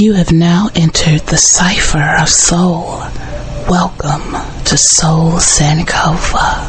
You have now entered the cipher of soul. Welcome to Soul Sankofa.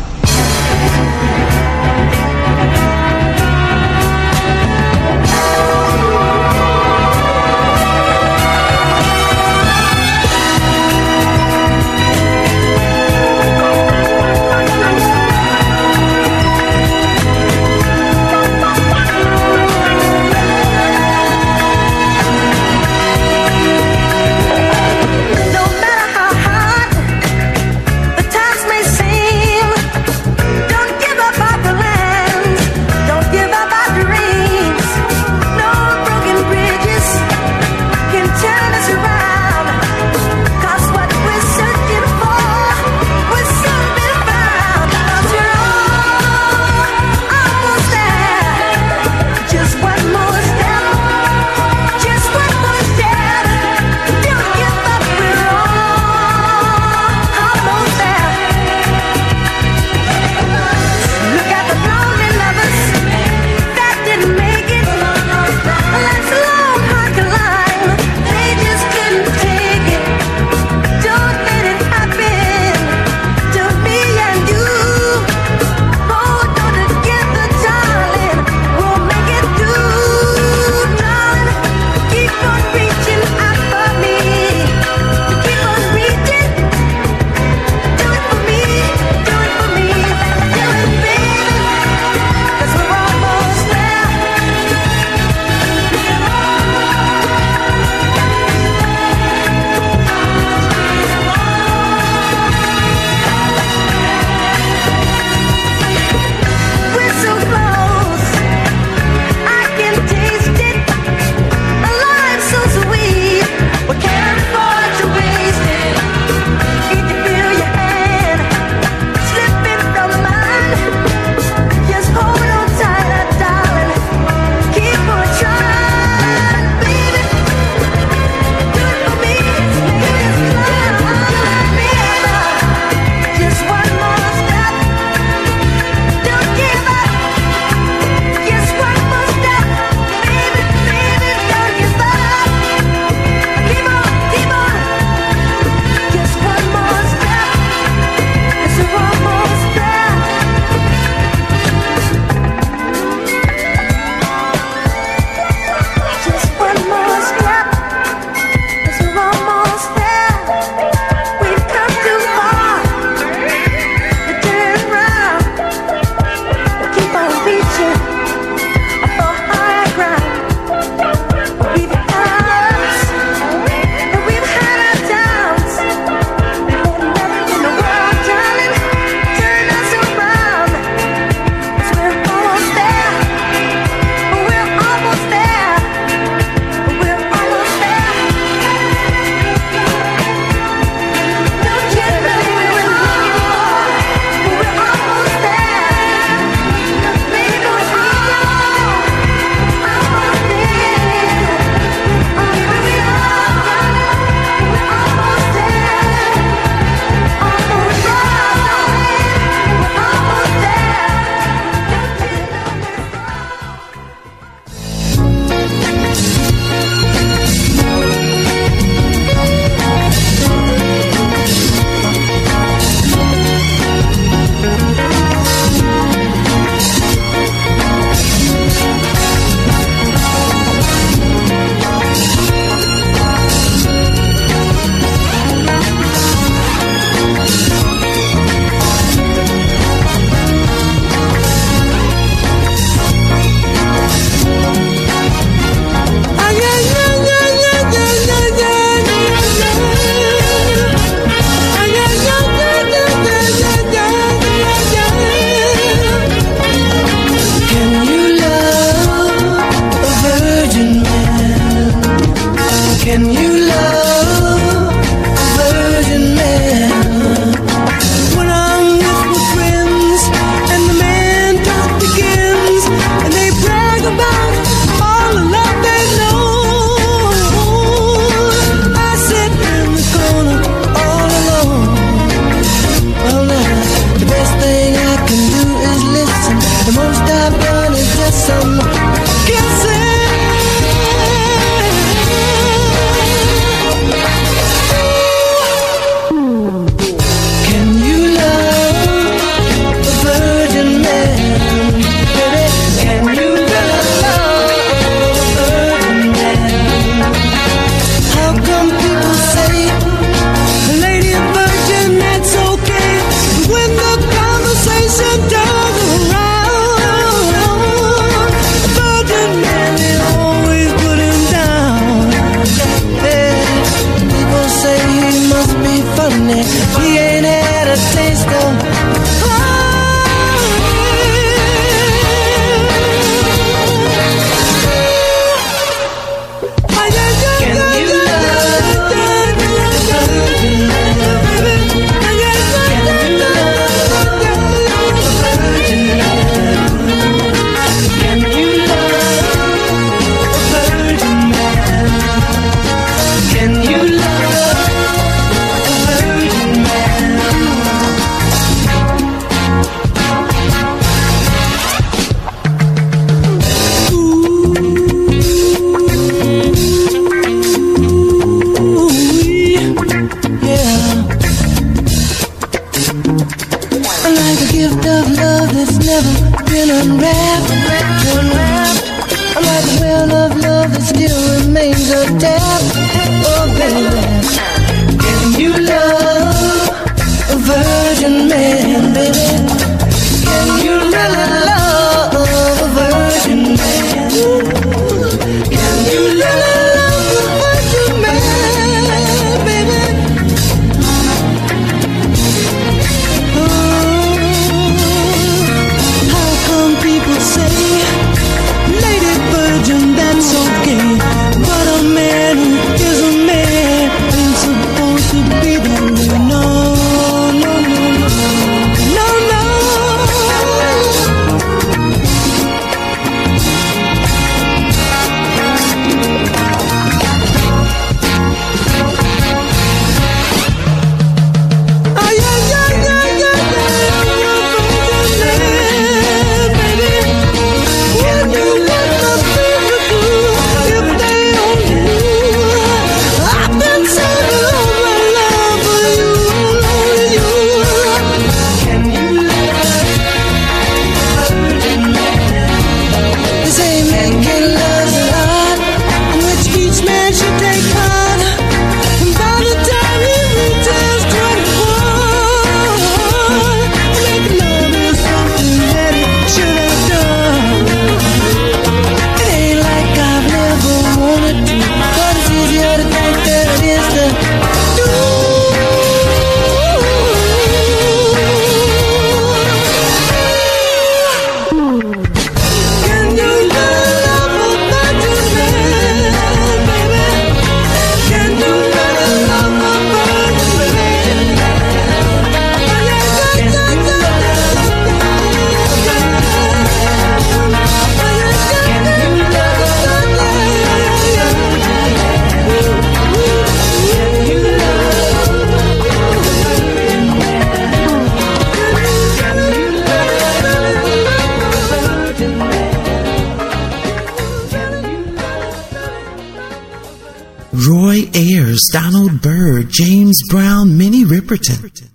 Riperton,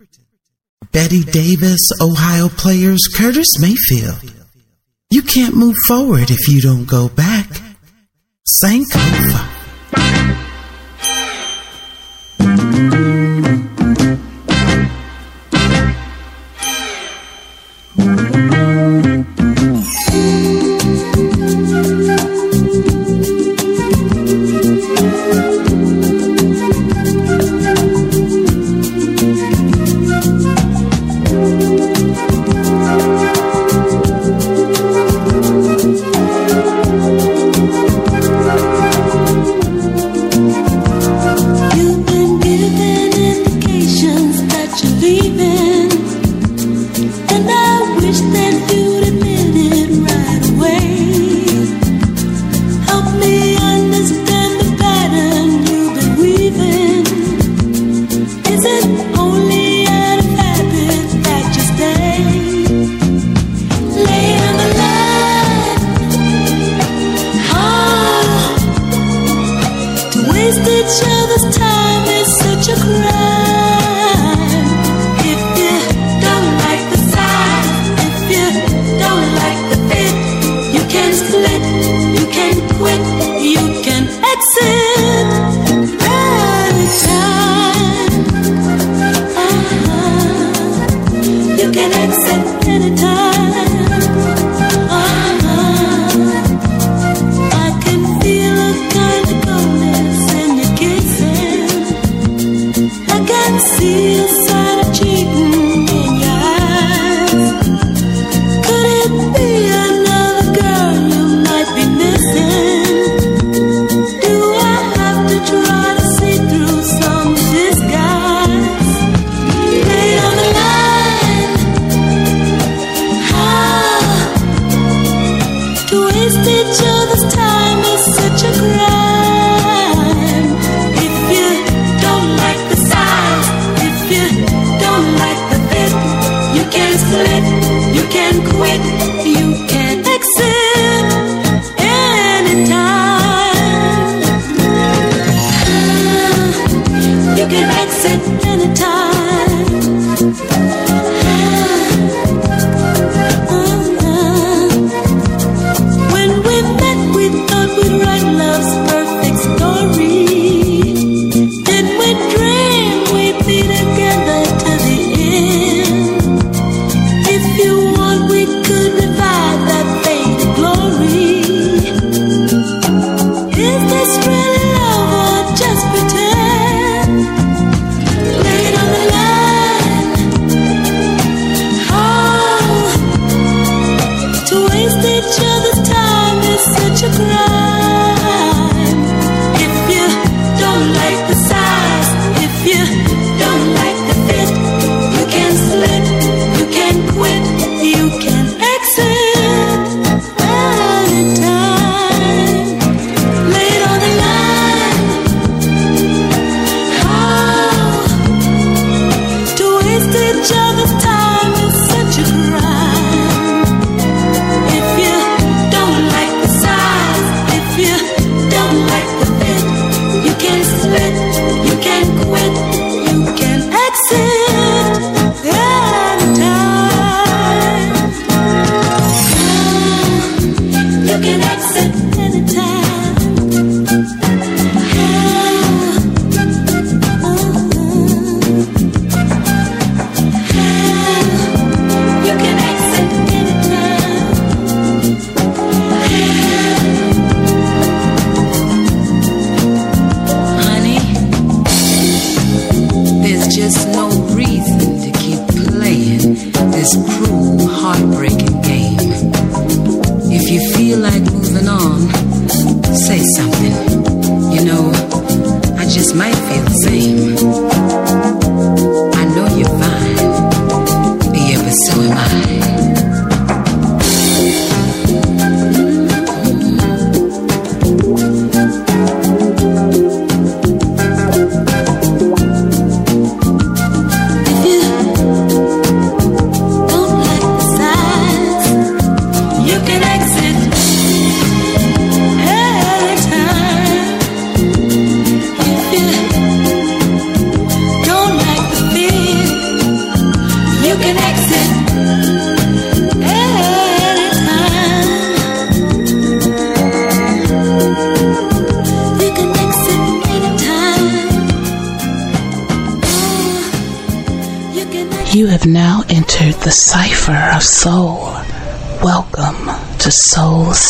Betty Davis, Ohio players, Curtis Mayfield. You can't move forward if you don't go back. Sankofa. I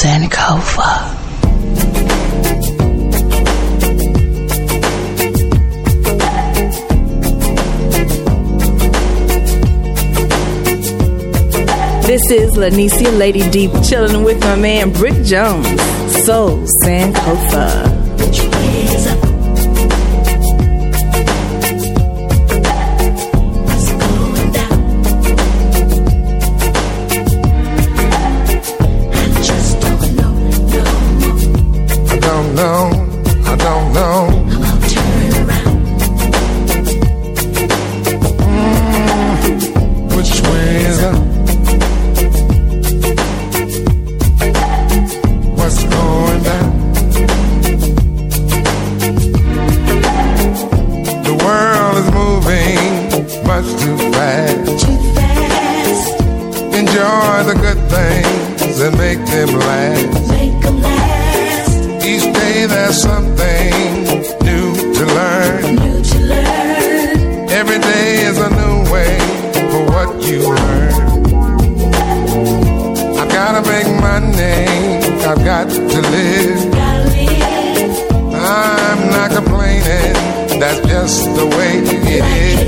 Sankofa. This is Lanicia Lady Deep chilling with my man Brick Jones. Soul Sankofa. Love.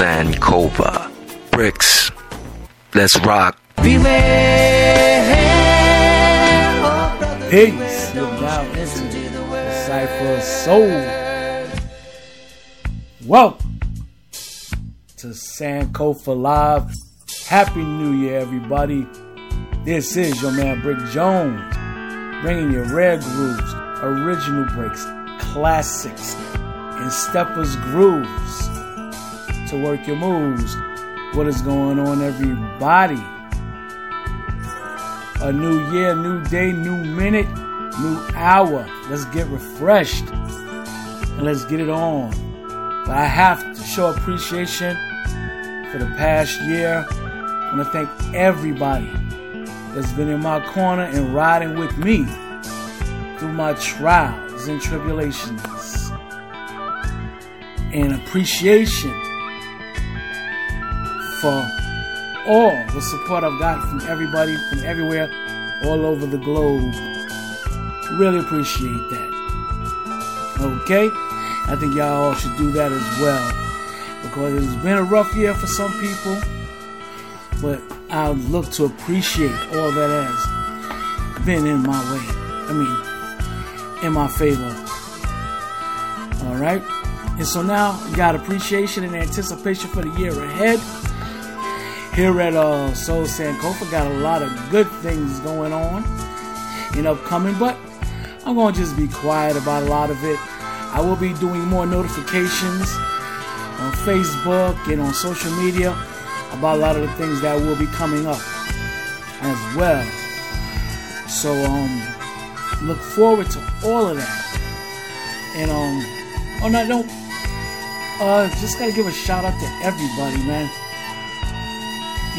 Soul Sankofa. Bricks, let's rock. Peace. You're now into the Cypher of Soul. Welcome to Sankofa Live. Happy New Year, everybody. This is your man Brick Jones, bringing you rare grooves, original breaks, classics, and steppers grooves to work your moves. What is going on, everybody? A new year, new day, new minute, new hour. Let's get refreshed and let's get it on. But I have to show appreciation for the past year. I want to thank everybody that's been in my corner and riding with me through my trials and tribulations. And appreciation for all the support I've got from everybody from everywhere, all over the globe. Really appreciate that. Okay? I think y'all all should do that as well. Because it's been a rough year for some people. But I look to appreciate all that has been in my way. I mean, in my favor. Alright? And so now, got appreciation and anticipation for the year ahead here at uh, Soul Sankofa. Got a lot of good things going on and upcoming, but I'm going to just be quiet about a lot of it. I will be doing more notifications on Facebook and on social media about a lot of the things that will be coming up as well. So um look forward to all of that. And um that note, uh just gotta give a shout out to everybody, man.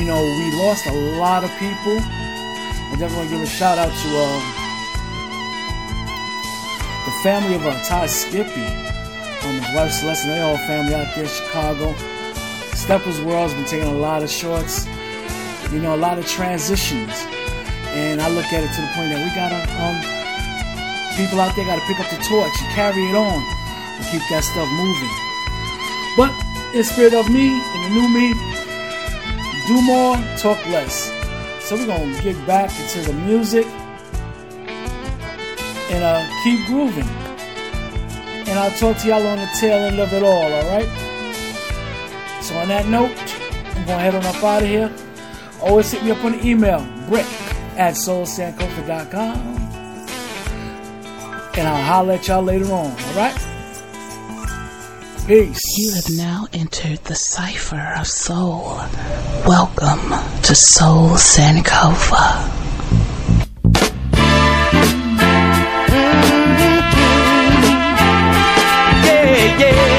You know, we lost a lot of people. I definitely want to give a shout out to uh, the family of uh, Todd Skippy, um, his wife Celeste, and their whole family out there in Chicago. Steppers World's been taking a lot of shorts, you know, a lot of transitions. And I look at it to the point that we gotta, um, people out there gotta pick up the torch and carry it on and keep that stuff moving. But in spirit of me, and the new me, do more, talk less. So we're gonna get back into the music and uh, keep grooving. And I'll talk to y'all on the tail end of it all, alright? So on that note, I'm gonna head on up out of here. Always hit me up on the email, brick at soulsankofa.com. And I'll holler at y'all later on, alright? Peace. You have now entered the cipher of soul. Welcome to Soul Sankofa. yeah, yeah.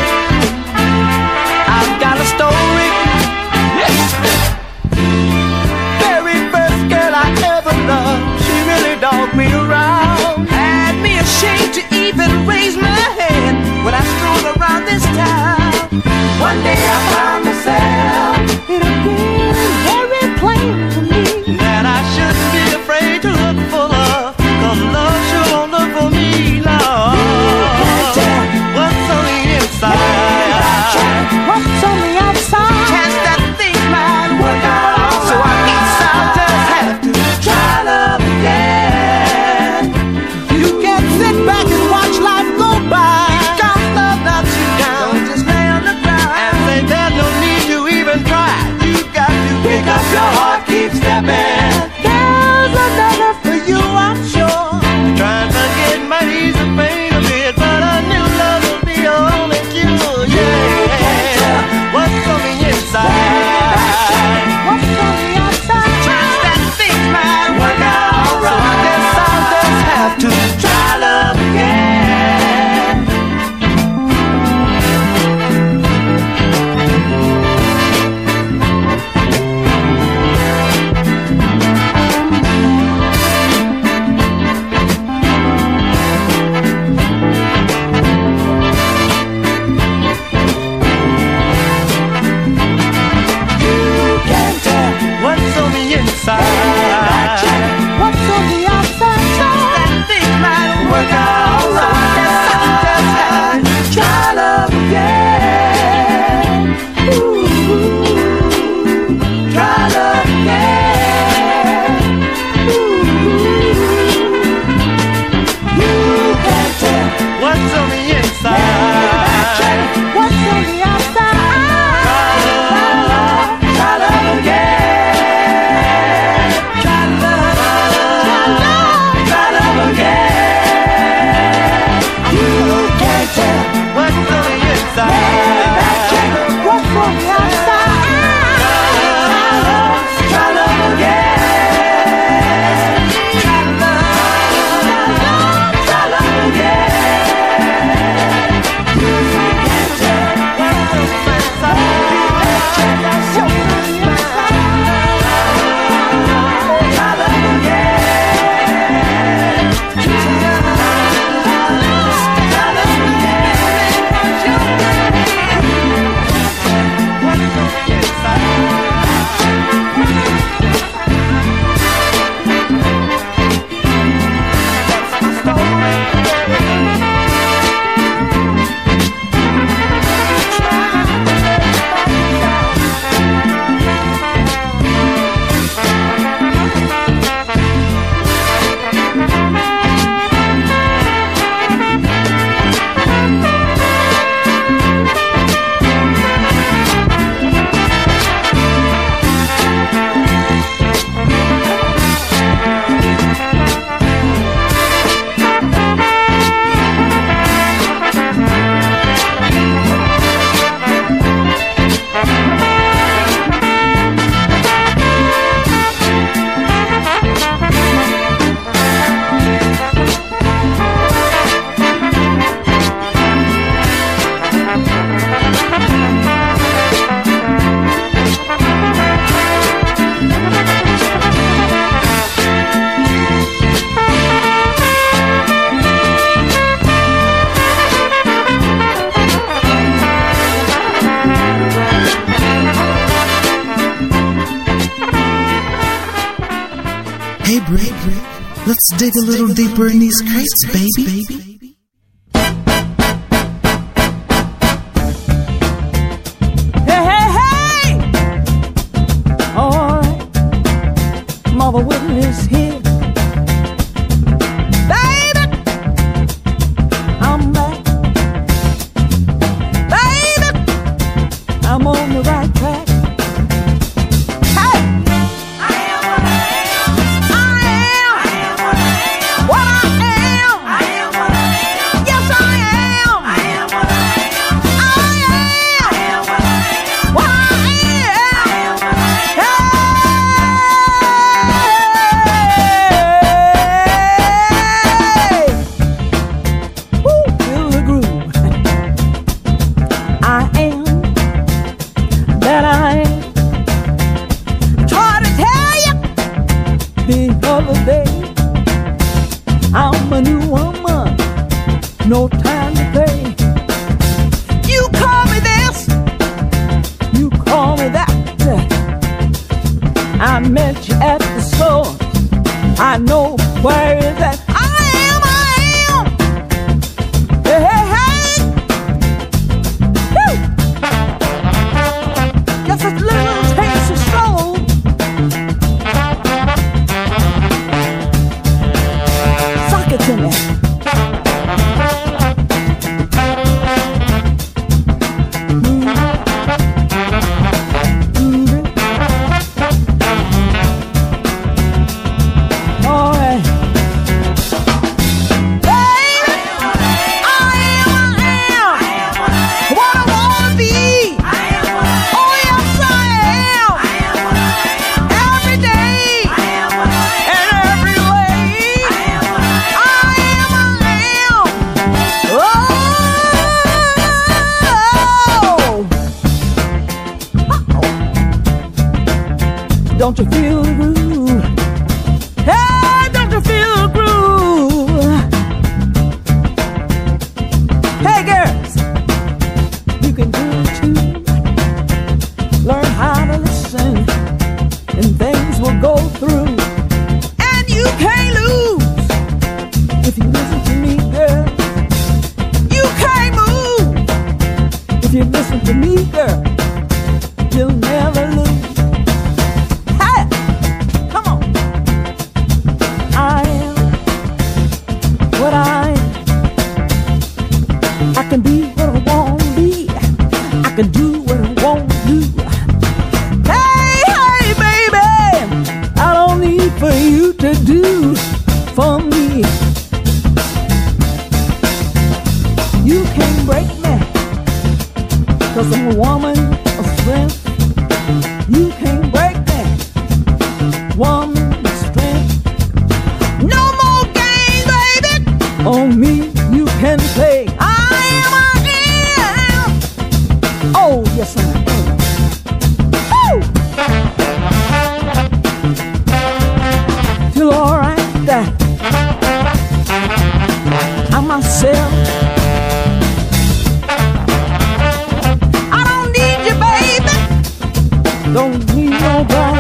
Let's dig a little deeper in these crates, baby. Don't need nobody.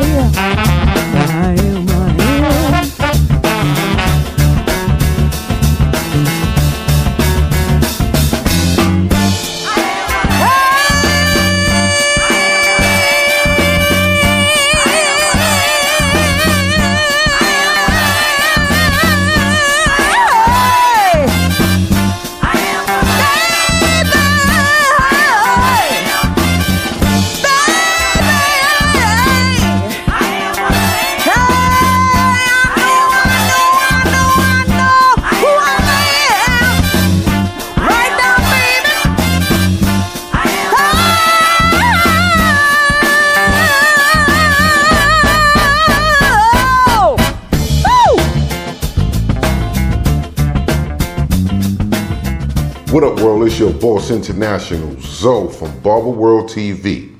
What up, world? It's your boss, International Zoe from Barber World TV.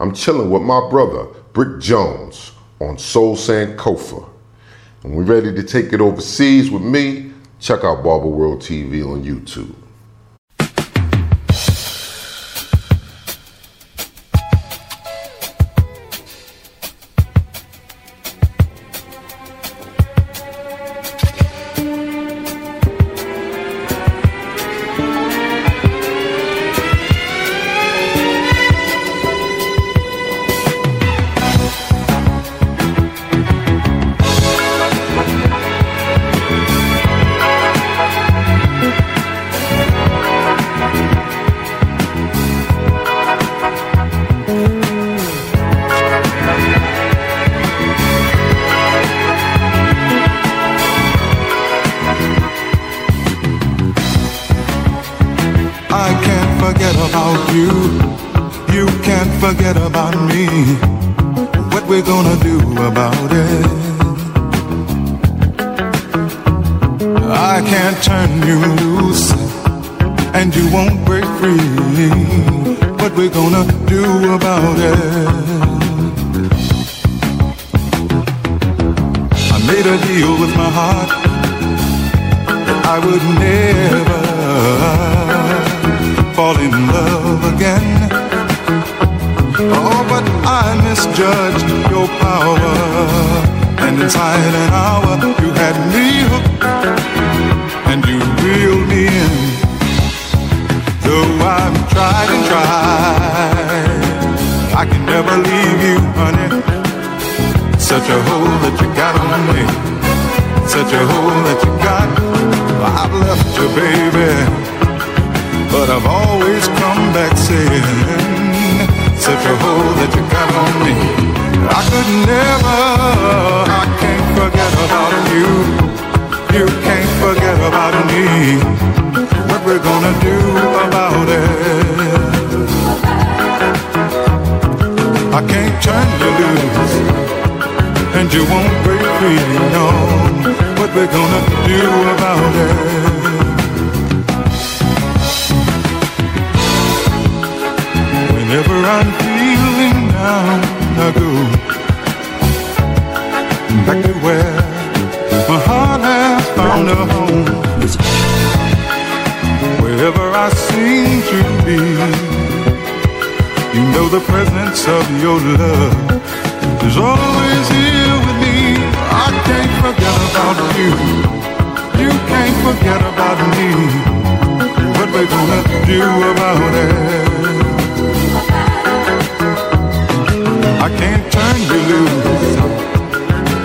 I'm chilling with my brother, Brick Jones, on Soul Sankofa. And we're ready to take it overseas with me. Check out Barber World TV on YouTube. Forget about me. What we're gonna do about it? I can't turn you loose, and you won't break free. What we're gonna do about it? I made a deal with my heart that I would never fall in love again. Oh, but I misjudged your power. And inside an hour, you had me hooked and you reeled me in. Though I've tried and tried, I can never leave you, honey. Such a hole that you got on me. Such a hole that you got. I've left you, baby. But I've always come back saying such a hold that you got on me. I could never, I can't forget about you. You can't forget about me. What we're gonna do about it? I can't turn you loose, and you won't break free. No, what we're gonna do about it? Whenever I'm feeling down, I go back to where my heart has found a home. Wherever I seem to be, you know the presence of your love is always here with me. I can't forget about you. You can't forget about me. What we're gonna do about it? I can't turn you loose,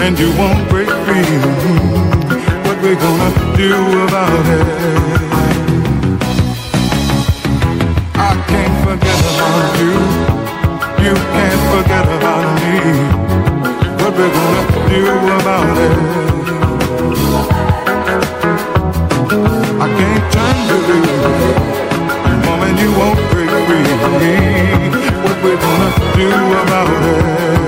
and you won't break free. What we gonna do about it? I can't forget about you. You can't forget about me. What we gonna do about it? I can't turn you loose, woman. You won't break free what we're gonna do about it.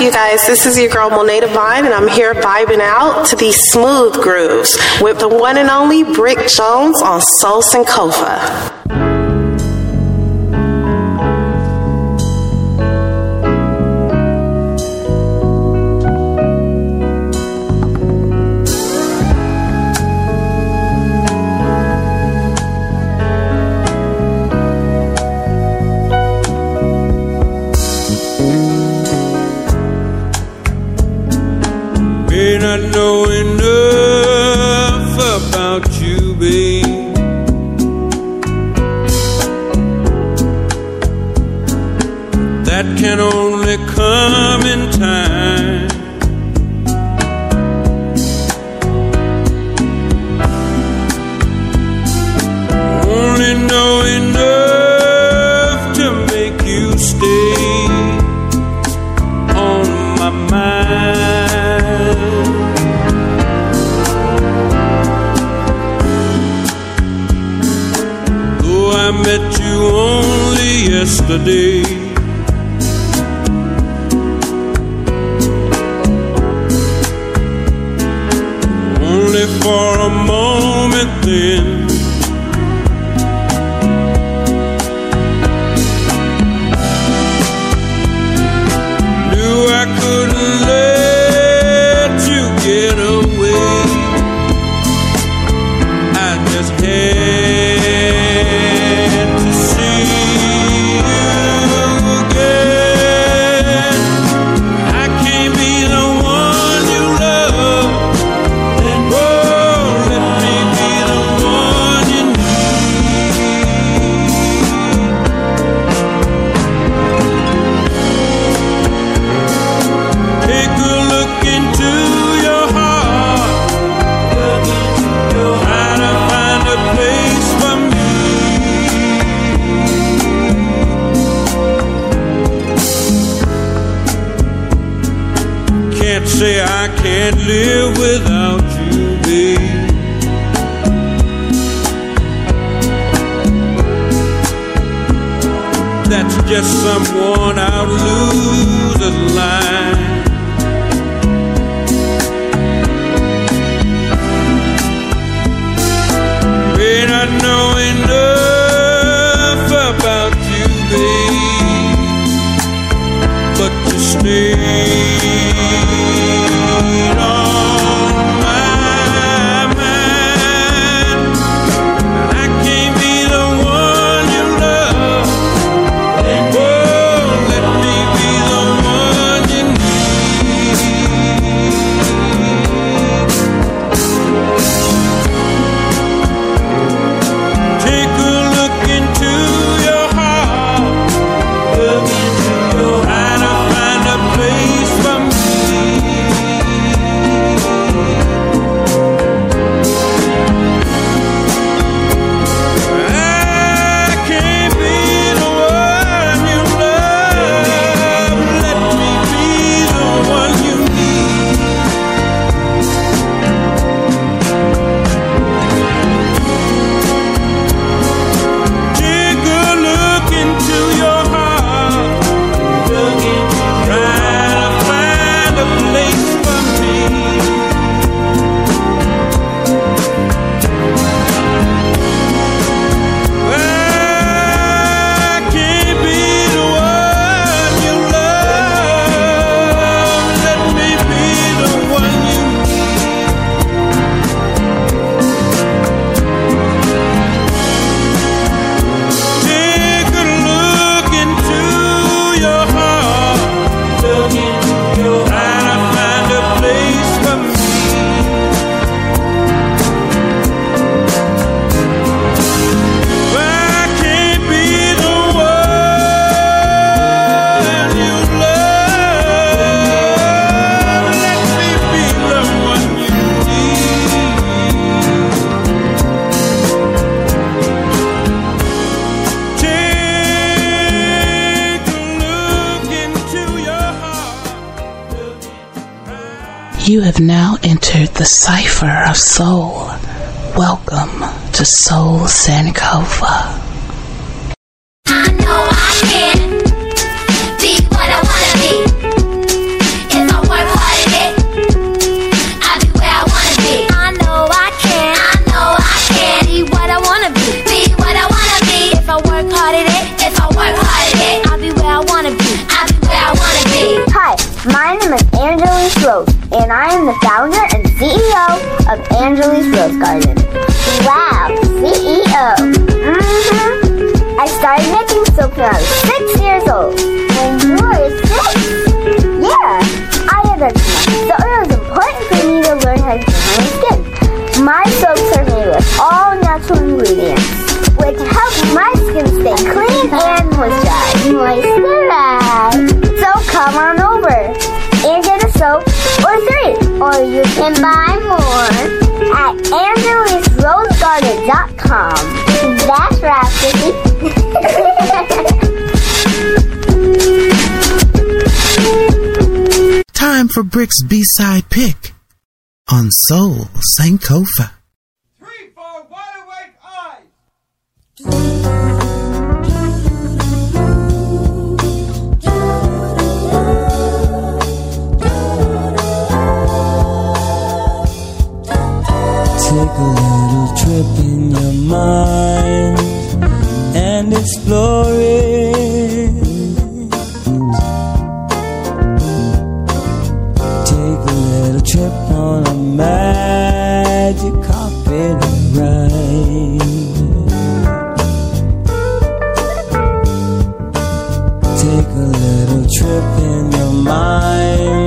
You guys? This is your girl Monet Divine, and I'm here vibing out to these smooth grooves with the one and only Brick Jones on Soul Sankofa. Yesterday. To Soul Sankofa. AngelisRoseGarden.com. That's Rhapsody. Time for Brick's B-side pick on Soul Sankofa. Take a little trip in your mind and explore it. Take a little trip on a magic carpet ride. Take a little trip in your mind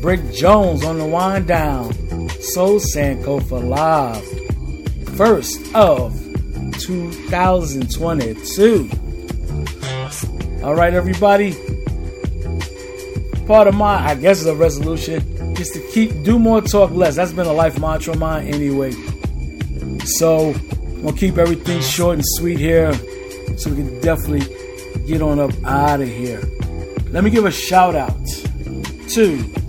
Brick Jones on the wind down. Soul Sankofa live. First of 2022. All right, everybody. Part of my, I guess, the resolution is to keep do more, talk less. That's been a life mantra of mine anyway. So, I'm gonna keep everything short and sweet here so we can definitely get on up out of here. Let me give a shout out to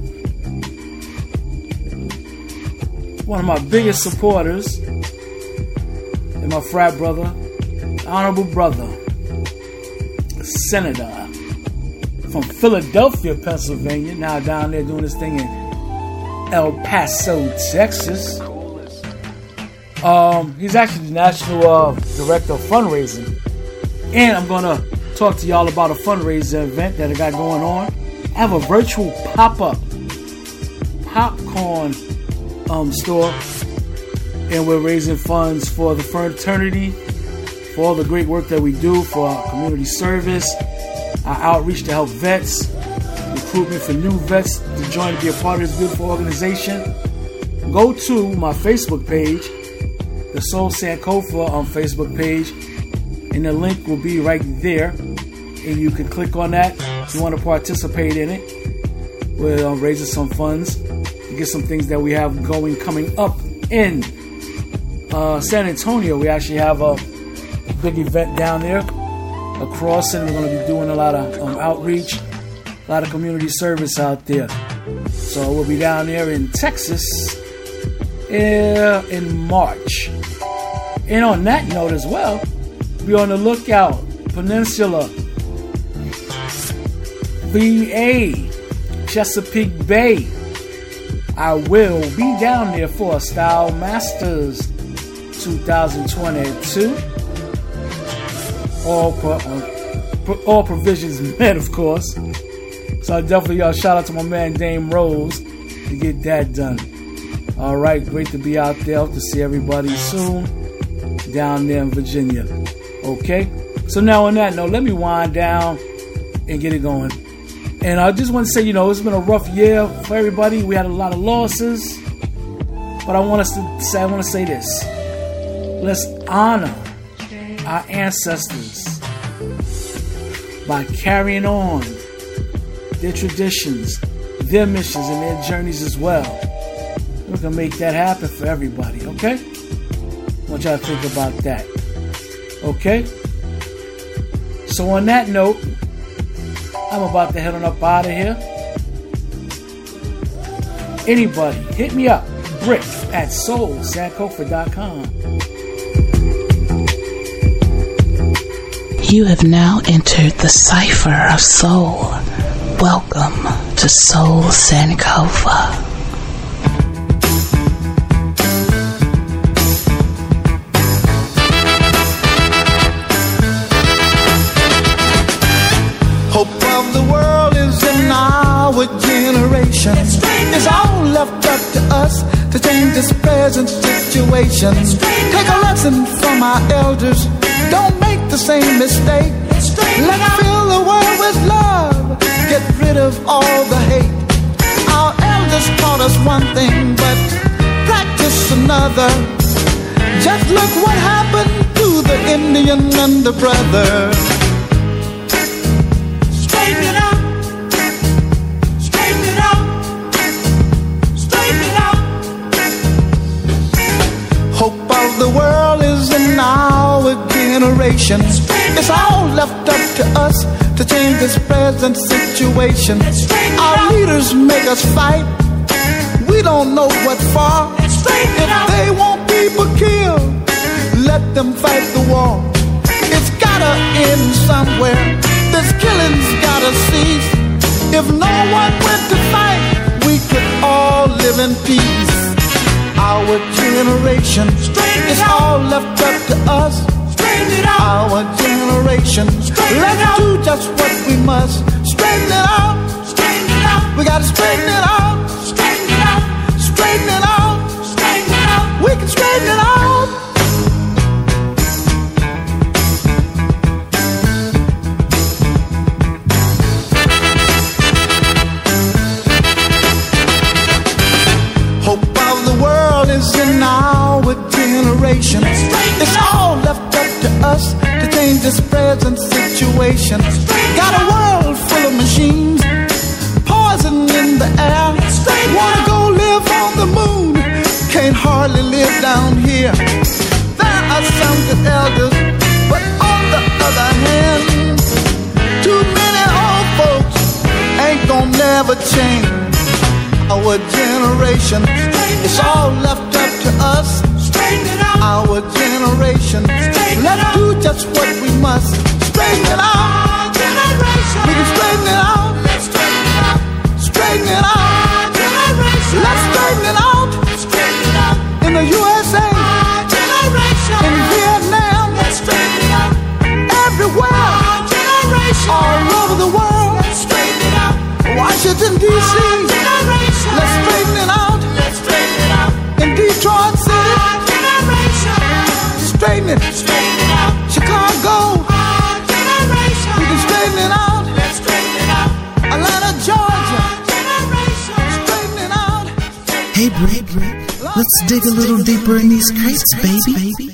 one of my biggest supporters and my frat brother, honorable brother, Senator from Philadelphia, Pennsylvania, now down there doing this thing in El Paso, Texas. Um, he's actually the national uh, director of fundraising, and I'm gonna talk to y'all about a fundraiser event that I got going on. I have a virtual pop-up popcorn um, store, and we're raising funds for the fraternity, for all the great work that we do for our community service, our outreach to help vets, recruitment for new vets to join to be a part of this beautiful organization. Go to my Facebook page, the Soul Sankofa on Facebook page, and the link will be right there. And you can click on that if you want to participate in it. We're uh, raising some funds some things that we have going coming up in uh, San Antonio. We actually have a big event down there across, and we're going to be doing a lot of um, outreach, a lot of community service out there. So we'll be down there in Texas uh, in March. And on that note as well, be on the lookout, Peninsula, VA, Chesapeake Bay. I will be down there for Style Masters 2022. All uh, all provisions met, of course. So I definitely uh, shout out to my man Dame Rose to get that done. All right, great to be out there. Hope to see everybody soon down there in Virginia. Okay, so now on that note, let me wind down and get it going. And I just want to say, you know, it's been a rough year for everybody. We had a lot of losses, but I want us to say, I want to say this: let's honor our ancestors by carrying on their traditions, their missions, and their journeys as well. We're gonna make that happen for everybody, okay? I want y'all to think about that. Okay? So on that note, I'm about to head on up out of here. Anybody, hit me up, brick at soulsankofa.com. You have now entered the cipher of soul. Welcome to Soul Sankofa. Generation. It's all left up to us to change this present situation. Take a lesson from our elders. Don't make the same mistake. Let's fill the world with love. Get rid of all the hate. Our elders taught us one thing, but practice another. Just look what happened to the Indian and the brother. It's all left up to us to change this present situation. Our leaders make us fight. We don't know what for. If they want people killed, let them fight the war. It's gotta end somewhere. This killing's gotta cease. If no one went to fight, we could all live in peace. Our generation is all left up to us. Our generation, let's do just what we must. Straighten it out. Straighten it out. We gotta straighten it out. Straighten it out. Straighten it out. Straighten it out. We can straighten it out. Situation. Got a world full of machines, poison in the air. Wanna go live on the moon, can't hardly live down here. There are some good elders, but on the other hand, too many old folks ain't gonna never change. Our generation, it's all left up to us. Our generation, let's do just what we must. Straighten it out. We can straighten it out. Straighten it out. Let's straighten it out. In the USA, dig a little deeper in these crates, baby.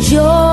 Joy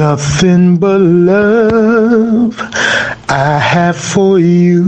Nothing but love I have for you.